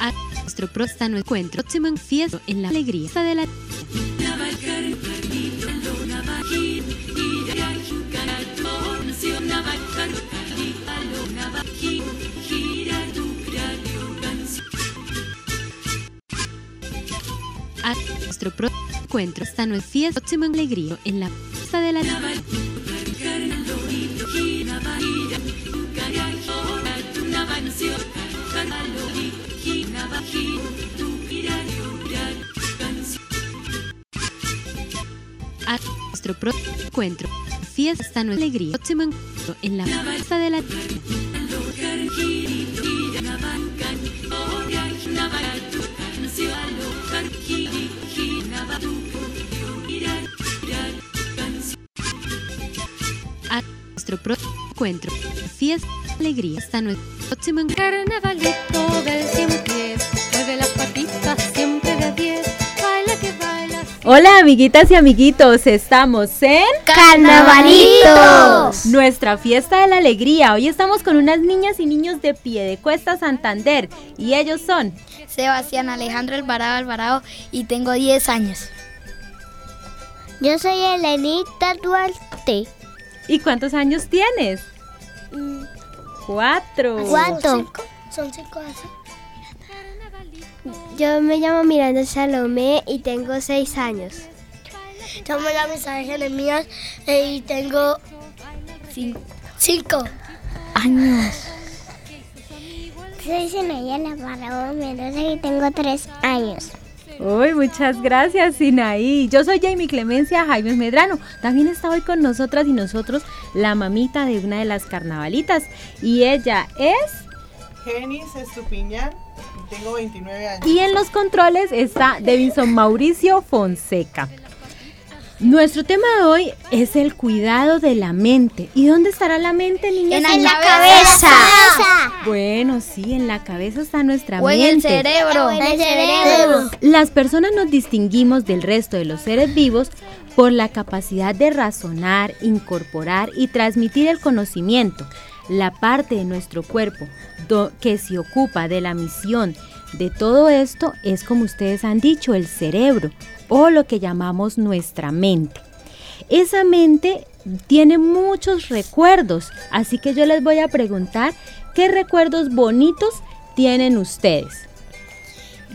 A nuestro próximo encuentro, próximo fiesta en la alegría. De la a nuestro próximo encuentro esta no es fiesta próximo alegría. En la de la a nuestro próximo encuentro. Fiesta es alegría. Próximo encuentro en la fiesta de la a nuestro próximo encuentro. Fiesta alegría. Esta no es próximo encuentro. Carnavalito del Hola amiguitas y amiguitos, estamos en ¡Carnavalitos! nuestra fiesta de la alegría. Hoy estamos con unas niñas y niños de pie de Cuesta Santander y ellos son Sebastián Alejandro Alvarado Alvarado y tengo 10 años. Yo soy Elenita Duarte. ¿Y cuántos años tienes? Cuatro. ¿Cuánto? Son 5 Yo me llamo Miranda Salomé y tengo seis años. Yo me llamo Isabel Jeremías eh, y tengo 5 años. Soy Zenaya Alvarado Mendoza y tengo tres años. Uy, muchas gracias, Sinaí. Yo soy Jamie Clemencia Jaime Medrano. También está hoy con nosotras y nosotros la mamita de una de las carnavalitas. Y ella es... Genis Estupiñán tengo 29 años. Y en los controles está Davidson Mauricio Fonseca. Nuestro tema de hoy es el cuidado de la mente. ¿Y dónde estará la mente, niñas? En la cabeza. Bueno, sí, en la cabeza está nuestra O en el mente. cerebro. En el cerebro. Las personas nos distinguimos del resto de los seres vivos por la capacidad de razonar, incorporar y transmitir el conocimiento. La parte de nuestro cuerpo do- que se ocupa de la misión de todo esto es, como ustedes han dicho, el cerebro o lo que llamamos nuestra mente. Esa mente tiene muchos recuerdos, así que yo les voy a preguntar qué recuerdos bonitos tienen ustedes.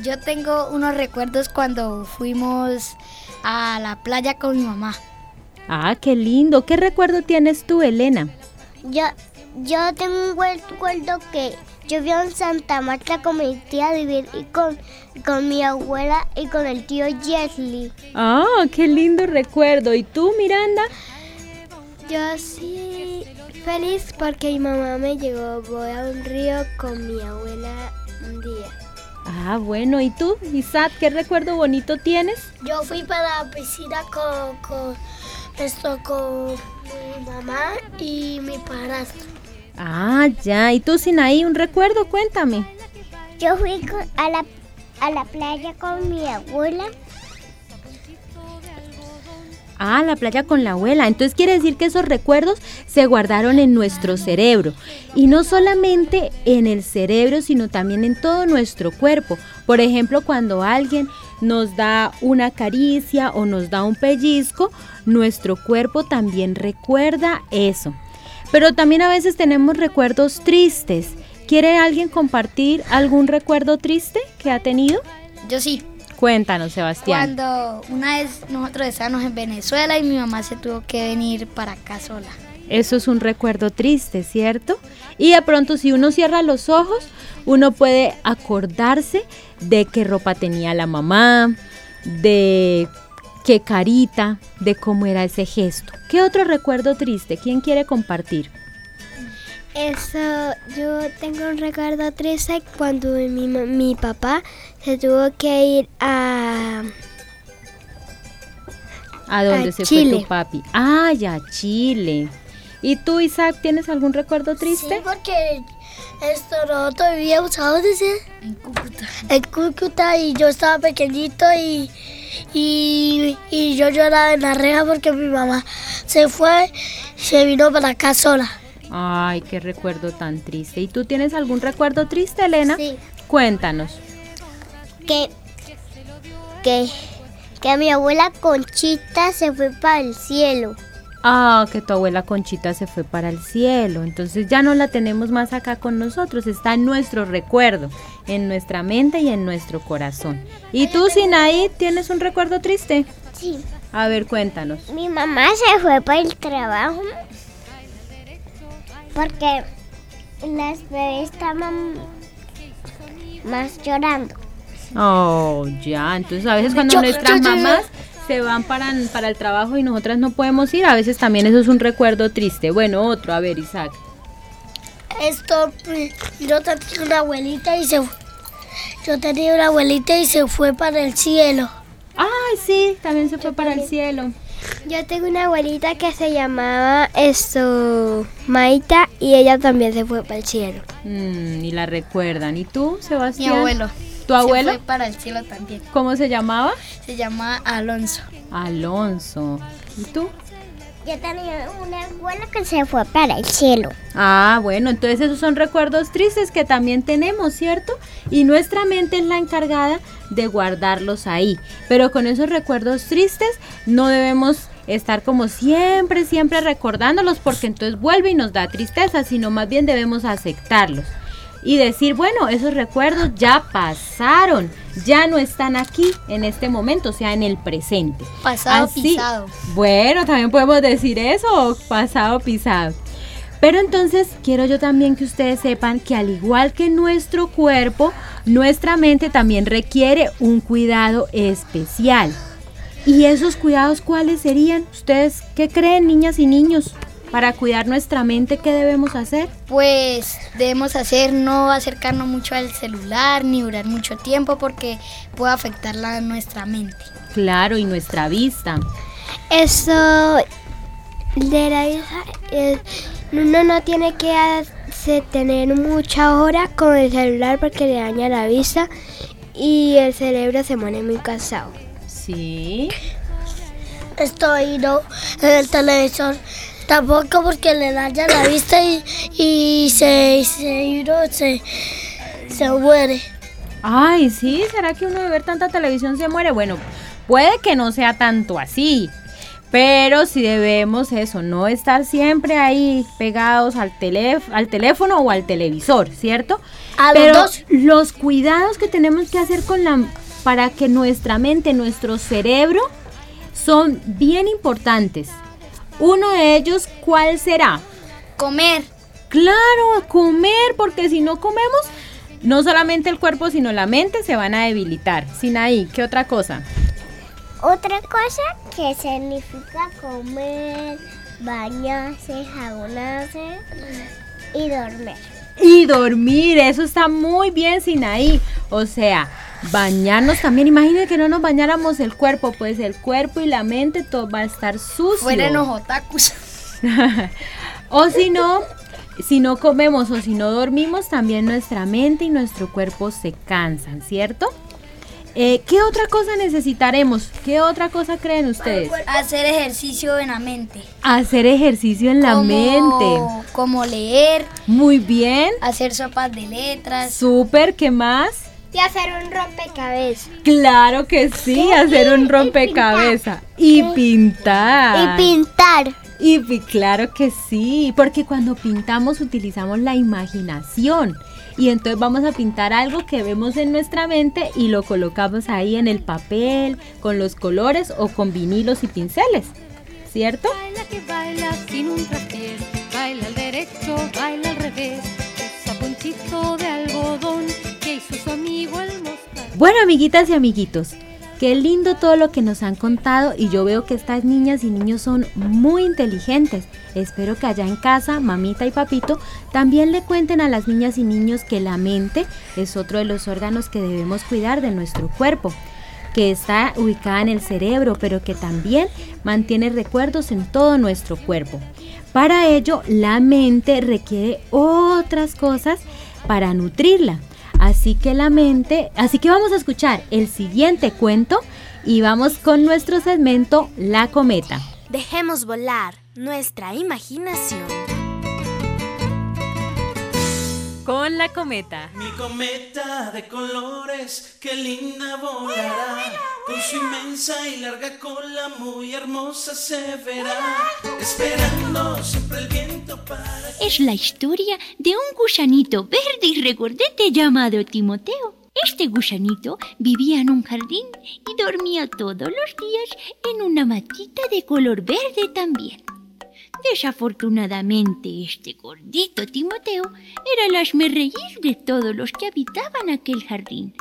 Yo tengo unos recuerdos cuando fuimos a la playa con mi mamá. Ah, qué lindo. ¿Qué recuerdo tienes tú, Elena? Yo, yo tengo un buen recuerdo que yo vivo en Santa Marta con mi tía y con, con mi abuela y con el tío Jesly. Ah, qué lindo recuerdo. ¿Y tú, Miranda? Yo sí feliz porque mi mamá me llevó voy a un río con mi abuela un día. Ah, bueno. ¿Y tú, Isaac, qué recuerdo bonito tienes? Yo fui para la piscina con, con, esto, con mi mamá y mi padrastro. Ah, ya. ¿Y tú, Sinaí, un recuerdo? Cuéntame. Yo fui con- a, la, a la playa con mi abuela. Ah, la playa con la abuela. Entonces quiere decir que esos recuerdos se guardaron en nuestro cerebro. Y no solamente en el cerebro, sino también en todo nuestro cuerpo. Por ejemplo, cuando alguien nos da una caricia o nos da un pellizco, nuestro cuerpo también recuerda eso. Pero también a veces tenemos recuerdos tristes. ¿Quiere alguien compartir algún recuerdo triste que ha tenido? Yo sí. Cuéntanos, Sebastián. Cuando una vez nosotros estábamos en Venezuela y mi mamá se tuvo que venir para acá sola. Eso es un recuerdo triste, ¿cierto? Y de pronto si uno cierra los ojos, uno puede acordarse de qué ropa tenía la mamá, de qué carita, de cómo era ese gesto. ¿Qué otro recuerdo triste? ¿Quién quiere compartir? Eso, yo tengo un recuerdo triste cuando mi, papá se tuvo que ir a... ¿A dónde A se fue tu papi? Ah, ya, Chile. ¿Y tú, Isaac, tienes algún recuerdo triste? Sí, porque esto nosotros vivíamos a dónde se? En Cúcuta. En Cúcuta y yo estaba pequeñito y, y, y yo lloraba en la reja porque mi mamá se fue, se vino para acá sola. Ay, qué recuerdo tan triste. ¿Y tú tienes algún recuerdo triste, Elena? Sí. Cuéntanos. que, que, que mi abuela Conchita se fue para el cielo. Ah, que tu abuela Conchita se fue para el cielo. Entonces ya no la tenemos más acá con nosotros. Está en nuestro recuerdo, en nuestra mente y en nuestro corazón. ¿Y tú, Sinaí, tienes un recuerdo triste? Sí. A ver, cuéntanos. Mi mamá se fue para el trabajo porque las bebés estaban más llorando. Oh, ya. Entonces a veces cuando Yo- nuestras yo- yo- mamás se van para, para el trabajo y nosotras no podemos ir, a veces también eso es un recuerdo triste. Bueno, otro, a ver, Isaac. Esto, yo tenía una abuelita y se yo tenía una abuelita y se fue para el cielo. Ay, sí, también se fue para el cielo. Yo tengo una abuelita que se llamaba esto Maita y ella también se fue para el cielo. Mm, y la recuerdan. ¿Y tú, Sebastián? Mi abuelo. ¿Tu abuelo? Se fue para el cielo también. ¿Cómo se llamaba? Se llama Alonso. Alonso. ¿Y tú? Yo tenía una abuela que se fue para el cielo. Ah, bueno, entonces esos son recuerdos tristes que también tenemos, ¿cierto? Y nuestra mente es la encargada de guardarlos ahí. Pero con esos recuerdos tristes no debemos estar como siempre, siempre recordándolos porque entonces vuelve y nos da tristeza, sino más bien debemos aceptarlos. Y decir, bueno, esos recuerdos ya pasaron, ya no están aquí en este momento, o sea, en el presente. Pasado Así- pisado. Bueno, también podemos decir eso, pasado pisado. Pero entonces quiero yo también que ustedes sepan que al igual que nuestro cuerpo, nuestra mente también requiere un cuidado especial. ¿Y esos cuidados cuáles serían? ¿Ustedes qué creen, niñas y niños? Para cuidar nuestra mente, ¿qué debemos hacer? Pues debemos hacer no acercarnos mucho al celular ni durar mucho tiempo porque puede afectar la, nuestra mente. Claro, y nuestra vista. Eso de la hija, eh, uno no tiene que tener mucha hora con el celular porque le daña la vista y el cerebro se pone muy cansado. Sí. Estoy no en el televisor tampoco porque le daña la vista y, y se, se, y uno se, se muere. Ay, sí, ¿será que uno de ver tanta televisión se muere? Bueno, puede que no sea tanto así, pero sí debemos eso, no estar siempre ahí pegados al, teléf- al teléfono o al televisor, ¿cierto? A los pero dos. los cuidados que tenemos que hacer con la para que nuestra mente, nuestro cerebro son bien importantes. Uno de ellos, ¿cuál será? Comer. Claro, comer, porque si no comemos, no solamente el cuerpo, sino la mente se van a debilitar. Sin ahí, ¿qué otra cosa? Otra cosa que significa comer, bañarse, jabonarse y dormir. Y dormir, eso está muy bien, Sinaí. O sea, bañarnos también. Imagínense que no nos bañáramos el cuerpo, pues el cuerpo y la mente todo va a estar sucio. Fuera los otakus. o si no, si no comemos o si no dormimos, también nuestra mente y nuestro cuerpo se cansan, ¿cierto? Eh, ¿Qué otra cosa necesitaremos? ¿Qué otra cosa creen ustedes? Hacer ejercicio en la mente. Hacer ejercicio en la mente. Como leer, Muy bien. hacer sopas de letras. Súper, ¿qué más? Y hacer un rompecabezas. Claro que sí, hacer un rompecabezas. Y pintar. Y pintar. Y claro que sí, porque cuando pintamos utilizamos la imaginación. Y entonces vamos a pintar algo que vemos en nuestra mente y lo colocamos ahí en el papel, con los colores o con vinilos y pinceles. ¿Cierto? Baila que baila sin un traspiés, baila al derecho, baila al revés, usa ponchito de algodón que hizo su amigo el moscardón. Bueno, amiguitas y amiguitos, qué lindo todo lo que nos han contado y yo veo que estas niñas y niños son muy inteligentes. Espero que allá en casa, mamita y papito, también le cuenten a las niñas y niños que la mente es otro de los órganos que debemos cuidar de nuestro cuerpo que está ubicada en el cerebro, pero que también mantiene recuerdos en todo nuestro cuerpo. Para ello, la mente requiere otras cosas para nutrirla. Así que la mente, así que vamos a escuchar el siguiente cuento y vamos con nuestro segmento La cometa. Dejemos volar nuestra imaginación. Con la cometa. Mi cometa de colores, qué linda volará. Con su inmensa y larga cola, muy hermosa se verá. Esperando siempre el viento para. Es la historia de un gusanito verde y regordete llamado Timoteo. Este gusanito vivía en un jardín y dormía todos los días en una matita de color verde también. Desafortunadamente, este gordito Timoteo era el asmerreír de todos los que habitaban aquel jardín,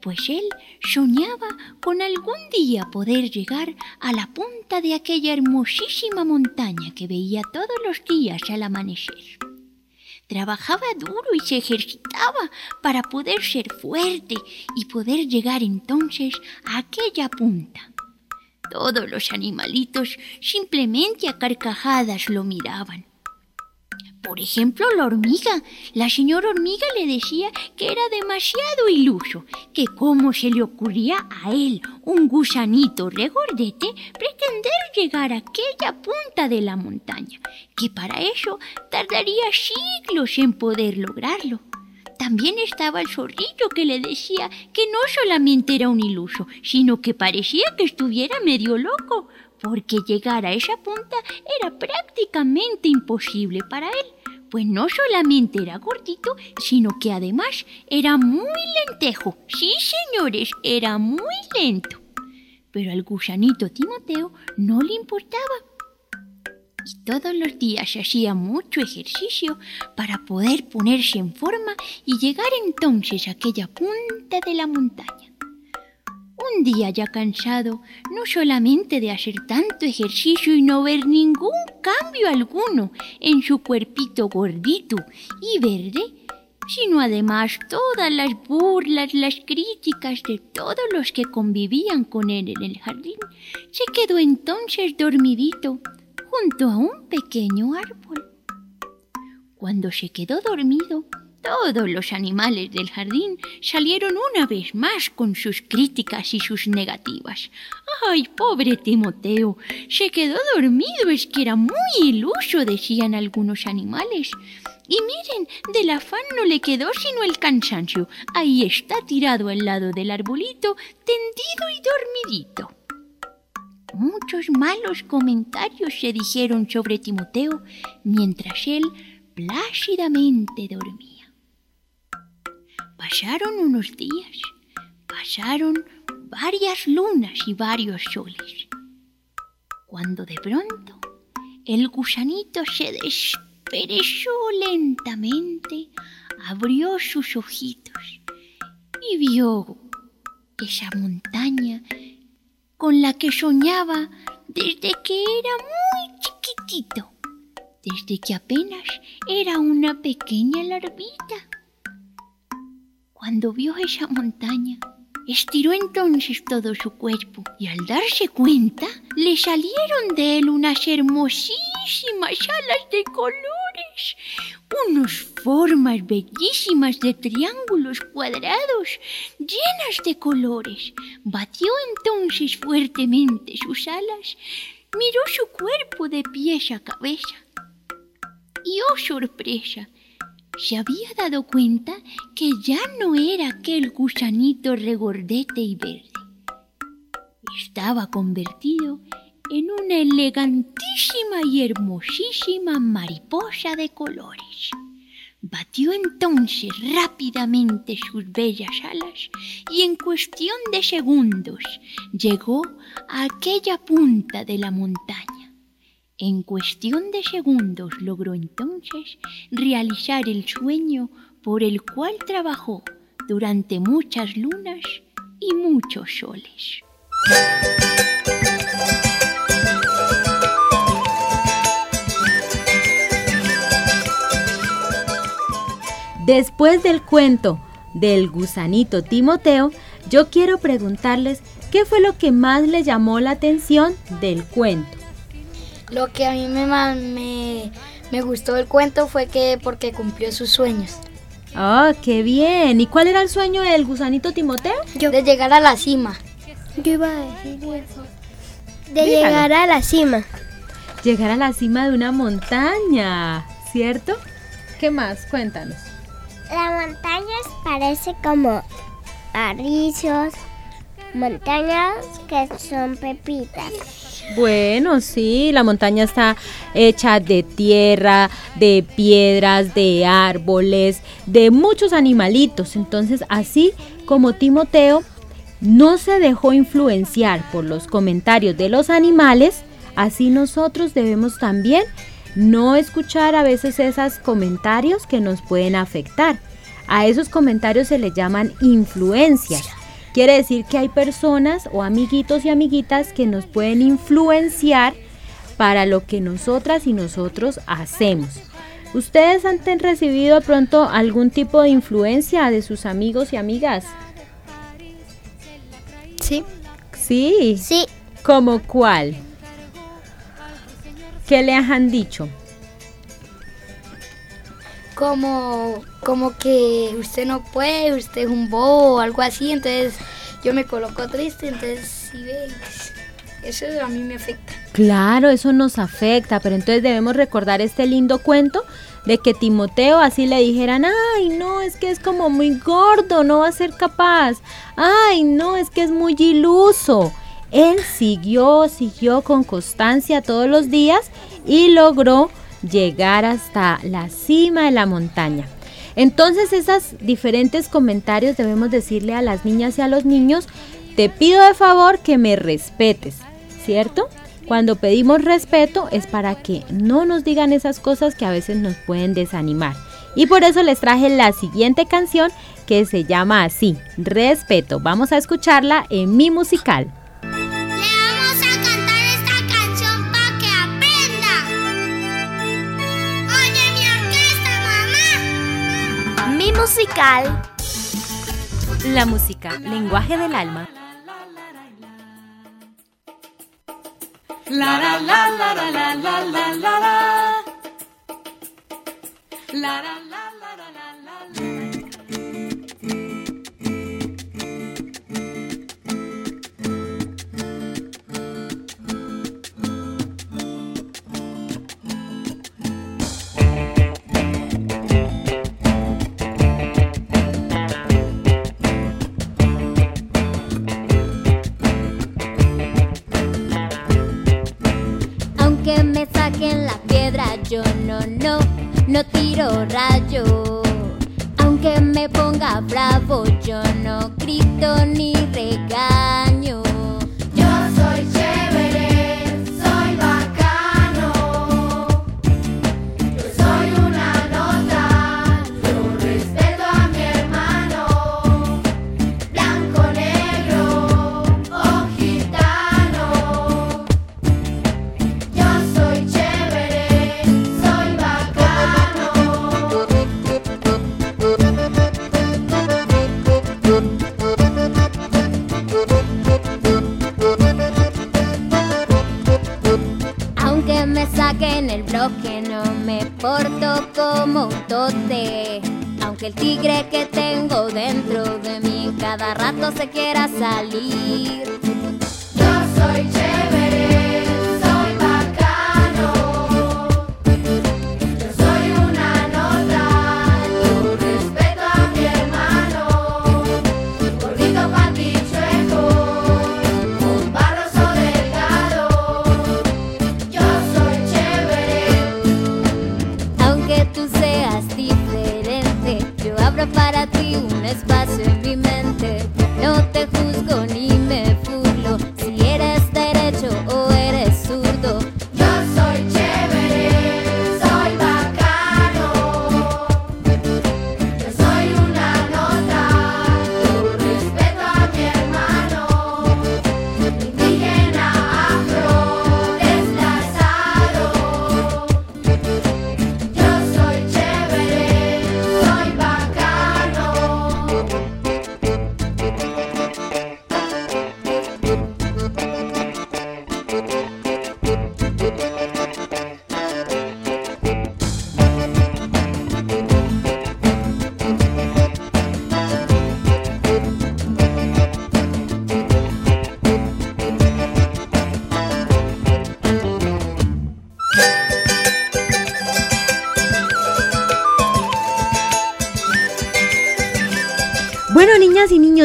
pues él soñaba con algún día poder llegar a la punta de aquella hermosísima montaña que veía todos los días al amanecer. Trabajaba duro y se ejercitaba para poder ser fuerte y poder llegar entonces a aquella punta. Todos los animalitos simplemente a carcajadas lo miraban. Por ejemplo, la hormiga. La señora hormiga le decía que era demasiado iluso, que cómo se le ocurría a él, un gusanito regordete, pretender llegar a aquella punta de la montaña, que para eso tardaría siglos en poder lograrlo. También estaba el zorrillo que le decía que no solamente era un iluso, sino que parecía que estuviera medio loco, porque llegar a esa punta era prácticamente imposible para él, pues no solamente era gordito, sino que además era muy lentejo. Sí, señores, era muy lento. Pero al gusanito Timoteo no le importaba y todos los días hacía mucho ejercicio para poder ponerse en forma y llegar entonces a aquella punta de la montaña. Un día ya cansado, no solamente de hacer tanto ejercicio y no ver ningún cambio alguno en su cuerpito gordito y verde, sino además todas las burlas, las críticas de todos los que convivían con él en el jardín, se quedó entonces dormidito junto a un pequeño árbol. Cuando se quedó dormido, todos los animales del jardín salieron una vez más con sus críticas y sus negativas. ¡Ay, pobre Timoteo! Se quedó dormido, es que era muy iluso, decían algunos animales. Y miren, del afán no le quedó sino el cansancio. Ahí está tirado al lado del arbolito, tendido y dormidito. Muchos malos comentarios se dijeron sobre Timoteo mientras él plácidamente dormía. Pasaron unos días, pasaron varias lunas y varios soles, cuando de pronto el gusanito se desperezó lentamente, abrió sus ojitos y vio esa montaña con la que soñaba desde que era muy chiquitito, desde que apenas era una pequeña larvita. Cuando vio esa montaña, estiró entonces todo su cuerpo y al darse cuenta le salieron de él unas hermosísimas alas de colores, unas formas bellísimas de triángulos cuadrados llenas de colores. Batió entonces fuertemente sus alas, miró su cuerpo de pies a cabeza. Y oh sorpresa, se había dado cuenta que ya no era aquel gusanito regordete y verde. Estaba convertido en una elegantísima y hermosísima mariposa de colores. Batió entonces rápidamente sus bellas alas y en cuestión de segundos llegó a aquella punta de la montaña. En cuestión de segundos logró entonces realizar el sueño por el cual trabajó durante muchas lunas y muchos soles. Después del cuento del gusanito Timoteo, yo quiero preguntarles qué fue lo que más les llamó la atención del cuento. Lo que a mí me, me, me gustó del cuento fue que porque cumplió sus sueños. ¡Ah, qué bien! ¿Y cuál era el sueño del gusanito Timoteo? De llegar a la cima. Yo iba a decir eso. De llegar a la cima. Llegar a la cima de una montaña, ¿cierto? ¿Qué más? Cuéntanos. La montaña parece como arrizos, montañas que son pepitas. Bueno, sí, la montaña está hecha de tierra, de piedras, de árboles, de muchos animalitos. Entonces, así como Timoteo no se dejó influenciar por los comentarios de los animales, así nosotros debemos también no escuchar a veces esos comentarios que nos pueden afectar. A esos comentarios se les llaman influencias. Quiere decir que hay personas o amiguitos y amiguitas que nos pueden influenciar para lo que nosotras y nosotros hacemos. ¿Ustedes han recibido pronto algún tipo de influencia de sus amigos y amigas? Sí. Sí. Sí. ¿Como cuál? ¿Qué le han dicho? Como, como que usted no puede, usted es un bobo o algo así, entonces yo me coloco triste, entonces sí ves, eso a mí me afecta. Claro, eso nos afecta, pero entonces debemos recordar este lindo cuento de que Timoteo así le dijeran, ay, no, es que es como muy gordo, no va a ser capaz, ay, no, es que es muy iluso. Él siguió, siguió con constancia todos los días y logró llegar hasta la cima de la montaña. Entonces esos diferentes comentarios debemos decirle a las niñas y a los niños, te pido de favor que me respetes, ¿cierto? Cuando pedimos respeto es para que no nos digan esas cosas que a veces nos pueden desanimar. Y por eso les traje la siguiente canción que se llama así, Respeto. Vamos a escucharla en mi musical. Musical. La música, lenguaje del alma. La la la la la la la la la la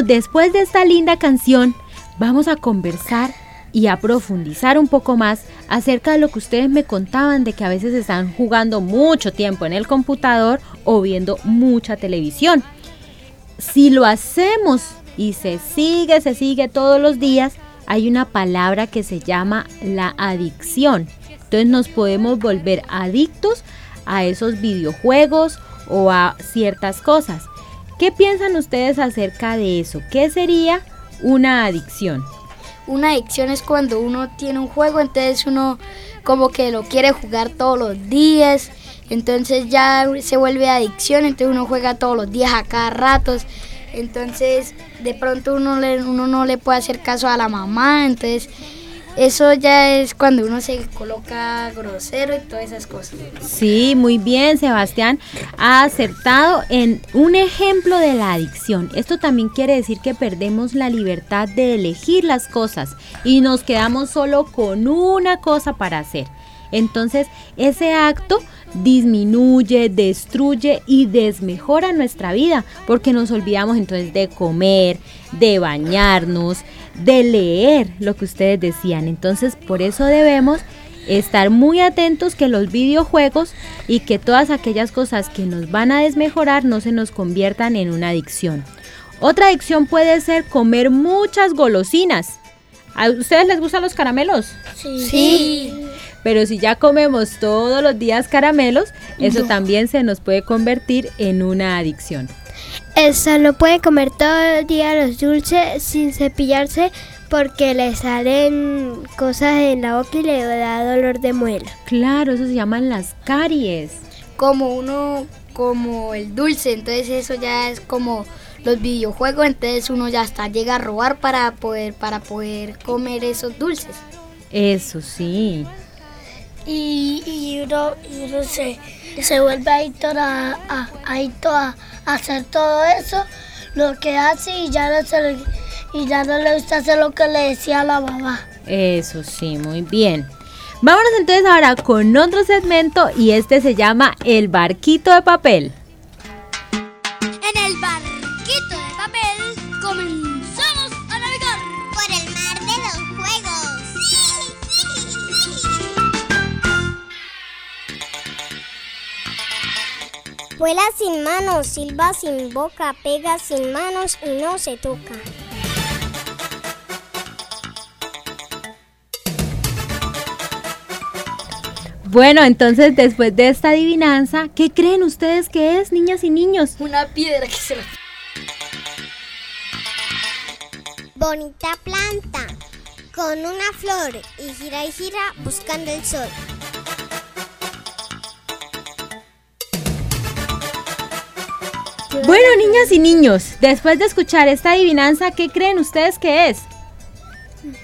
después de esta linda canción, vamos a conversar y a profundizar un poco más acerca de lo que ustedes me contaban de que a veces están jugando mucho tiempo en el computador o viendo mucha televisión. Si lo hacemos y se sigue, se sigue todos los días, hay una palabra que se llama la adicción. Entonces nos podemos volver adictos a esos videojuegos o a ciertas cosas. ¿Qué piensan ustedes acerca de eso? ¿Qué sería una adicción? Una adicción es cuando uno tiene un juego, entonces uno como que lo quiere jugar todos los días, entonces ya se vuelve adicción, entonces uno juega todos los días a cada rato, entonces de pronto uno, le- uno no le puede hacer caso a la mamá, entonces eso ya es cuando uno se coloca grosero y todas esas cosas. Sí, muy bien, Sebastián. Ha acertado en un ejemplo de la adicción. Esto también quiere decir que perdemos la libertad de elegir las cosas y nos quedamos solo con una cosa para hacer. Entonces, ese acto disminuye, destruye y desmejora nuestra vida porque nos olvidamos entonces de comer, de bañarnos, de leer lo que ustedes decían. Entonces, por eso debemos estar muy atentos que los videojuegos y que todas aquellas cosas que nos van a desmejorar no se nos conviertan en una adicción. Otra adicción puede ser comer muchas golosinas. ¿A ustedes les gustan los caramelos? Sí. Pero si ya comemos todos los días caramelos, eso también se nos puede convertir en una adicción. Eso no puede comer todo el día los dulces sin cepillarse porque le salen cosas en la boca y le da dolor de muela. Claro, eso se llaman las caries. Como uno, como el dulce, entonces eso ya es como los videojuegos, entonces uno ya hasta llega a robar para poder, para poder comer esos dulces. Eso sí. Y, y uno, y uno se, se vuelve a, a, a, a hacer todo eso, lo que hace y ya no, se y ya no le gusta hacer lo que le decía la mamá. Eso sí, muy bien. Vámonos entonces ahora con otro segmento y este se llama El barquito de papel. Vuela sin manos, silba sin boca, pega sin manos y no se toca. Bueno, entonces después de esta adivinanza, ¿qué creen ustedes que es, niñas y niños? Una piedra que se. Bonita planta, con una flor y gira y gira buscando el sol. Bueno, niñas y niños, después de escuchar esta adivinanza, ¿qué creen ustedes que es?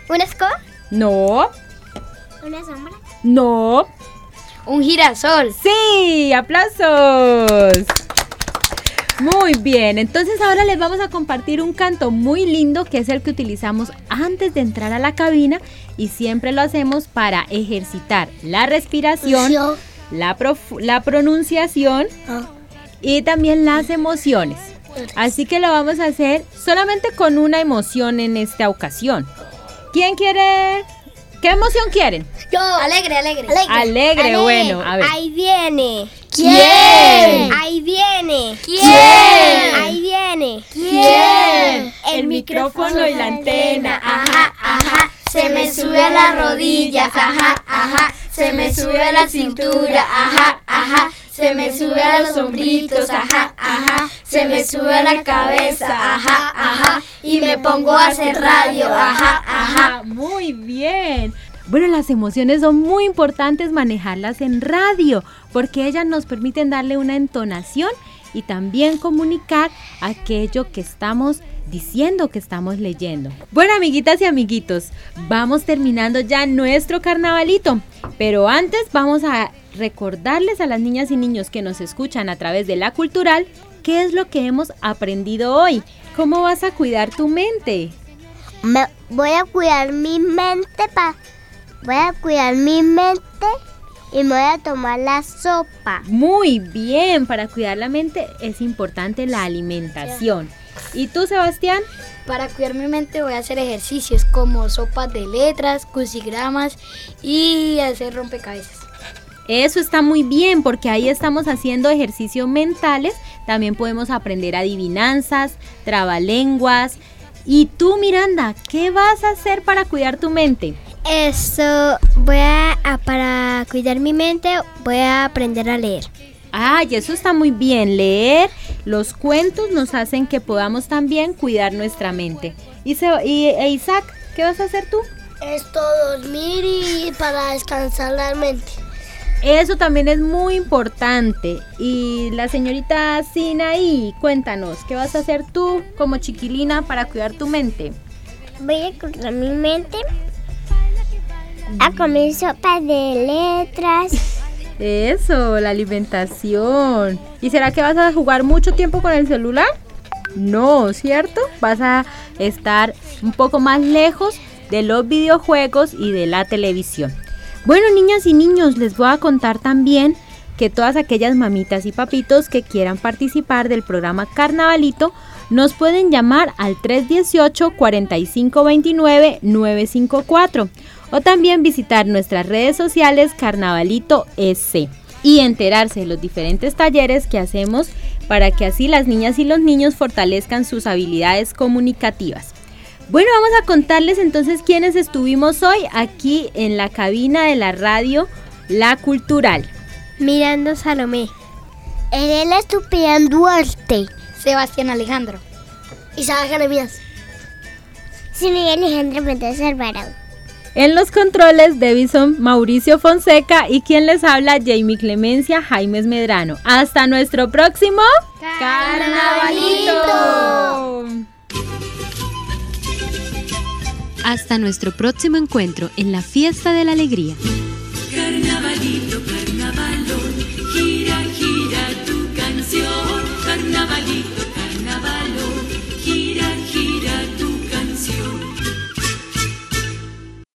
¿Una escoba? No, ¿Una sombra? no. Un girasol. Sí, aplausos. Muy bien, entonces ahora les vamos a compartir un canto muy lindo que es el que utilizamos antes de entrar a la cabina y siempre lo hacemos para ejercitar la respiración, la, la pronunciación ah, y también las emociones. Así que lo vamos a hacer solamente con una emoción en esta ocasión. ¿Quién quiere? ¿Qué emoción quieren? yo, Alegre, alegre. Alegre, bueno, a ver. Ahí viene. ¿Quién? Ahí viene. ¿Quién? Ahí viene. ¿Quién? El micrófono y la antena. Ajá, ajá. Se me sube a las rodillas, ajá, ajá. Se me sube a la cintura, ajá, ajá. Se me sube a los hombritos, ajá, ajá. Se me sube a la cabeza, ajá, ajá. Y me pongo a hacer radio, ajá, ajá. Muy bien. Bueno, las emociones son muy importantes manejarlas en radio porque ellas nos permiten darle una entonación y también comunicar aquello que estamos diciendo que estamos leyendo. Bueno, amiguitas y amiguitos, vamos terminando ya nuestro carnavalito, pero antes vamos a recordarles a las niñas y niños que nos escuchan a través de la cultural qué es lo que hemos aprendido hoy. ¿Cómo vas a cuidar tu mente? Me- voy a cuidar mi mente pa voy a cuidar mi mente y me voy a tomar la sopa. Muy bien, para cuidar la mente es importante la alimentación. ¿Y tú, Sebastián? Para cuidar mi mente voy a hacer ejercicios como sopas de letras, crucigramas y hacer rompecabezas. Eso está muy bien porque ahí estamos haciendo ejercicios mentales. También podemos aprender adivinanzas, trabalenguas. ¿Y tú, Miranda, qué vas a hacer para cuidar tu mente? Eso, voy a, para cuidar mi mente, voy a aprender a leer. Ay, eso está muy bien. Leer los cuentos nos hacen que podamos también cuidar nuestra mente. Y, y e Isaac, ¿qué vas a hacer tú? Esto, dormir y para descansar la mente. Eso también es muy importante. Y la señorita Sinaí, cuéntanos, ¿qué vas a hacer tú como chiquilina para cuidar tu mente? Voy a cuidar mi mente a comer sopa de letras. Eso, la alimentación. ¿Y será que vas a jugar mucho tiempo con el celular? No, ¿cierto? Vas a estar un poco más lejos de los videojuegos y de la televisión. Bueno, niñas y niños, les voy a contar también que todas aquellas mamitas y papitos que quieran participar del programa Carnavalito nos pueden llamar al 318-4529-954 o también visitar nuestras redes sociales Carnavalito SC y enterarse de los diferentes talleres que hacemos para que así las niñas y los niños fortalezcan sus habilidades comunicativas. Bueno, vamos a contarles entonces quiénes estuvimos hoy aquí en la cabina de la radio La Cultural. Mirando Salomé. Elena Estupián Duarte. Sebastián Alejandro. Isabel Jeremías. Miguel Alejandro Mendoza Alvarado. En los controles, Davison Mauricio Fonseca y quien les habla, Jamie Clemencia Jaimes Medrano. Hasta nuestro próximo Carnavalito. Hasta nuestro próximo encuentro en la fiesta de la alegría. Carnavalito, carnaval.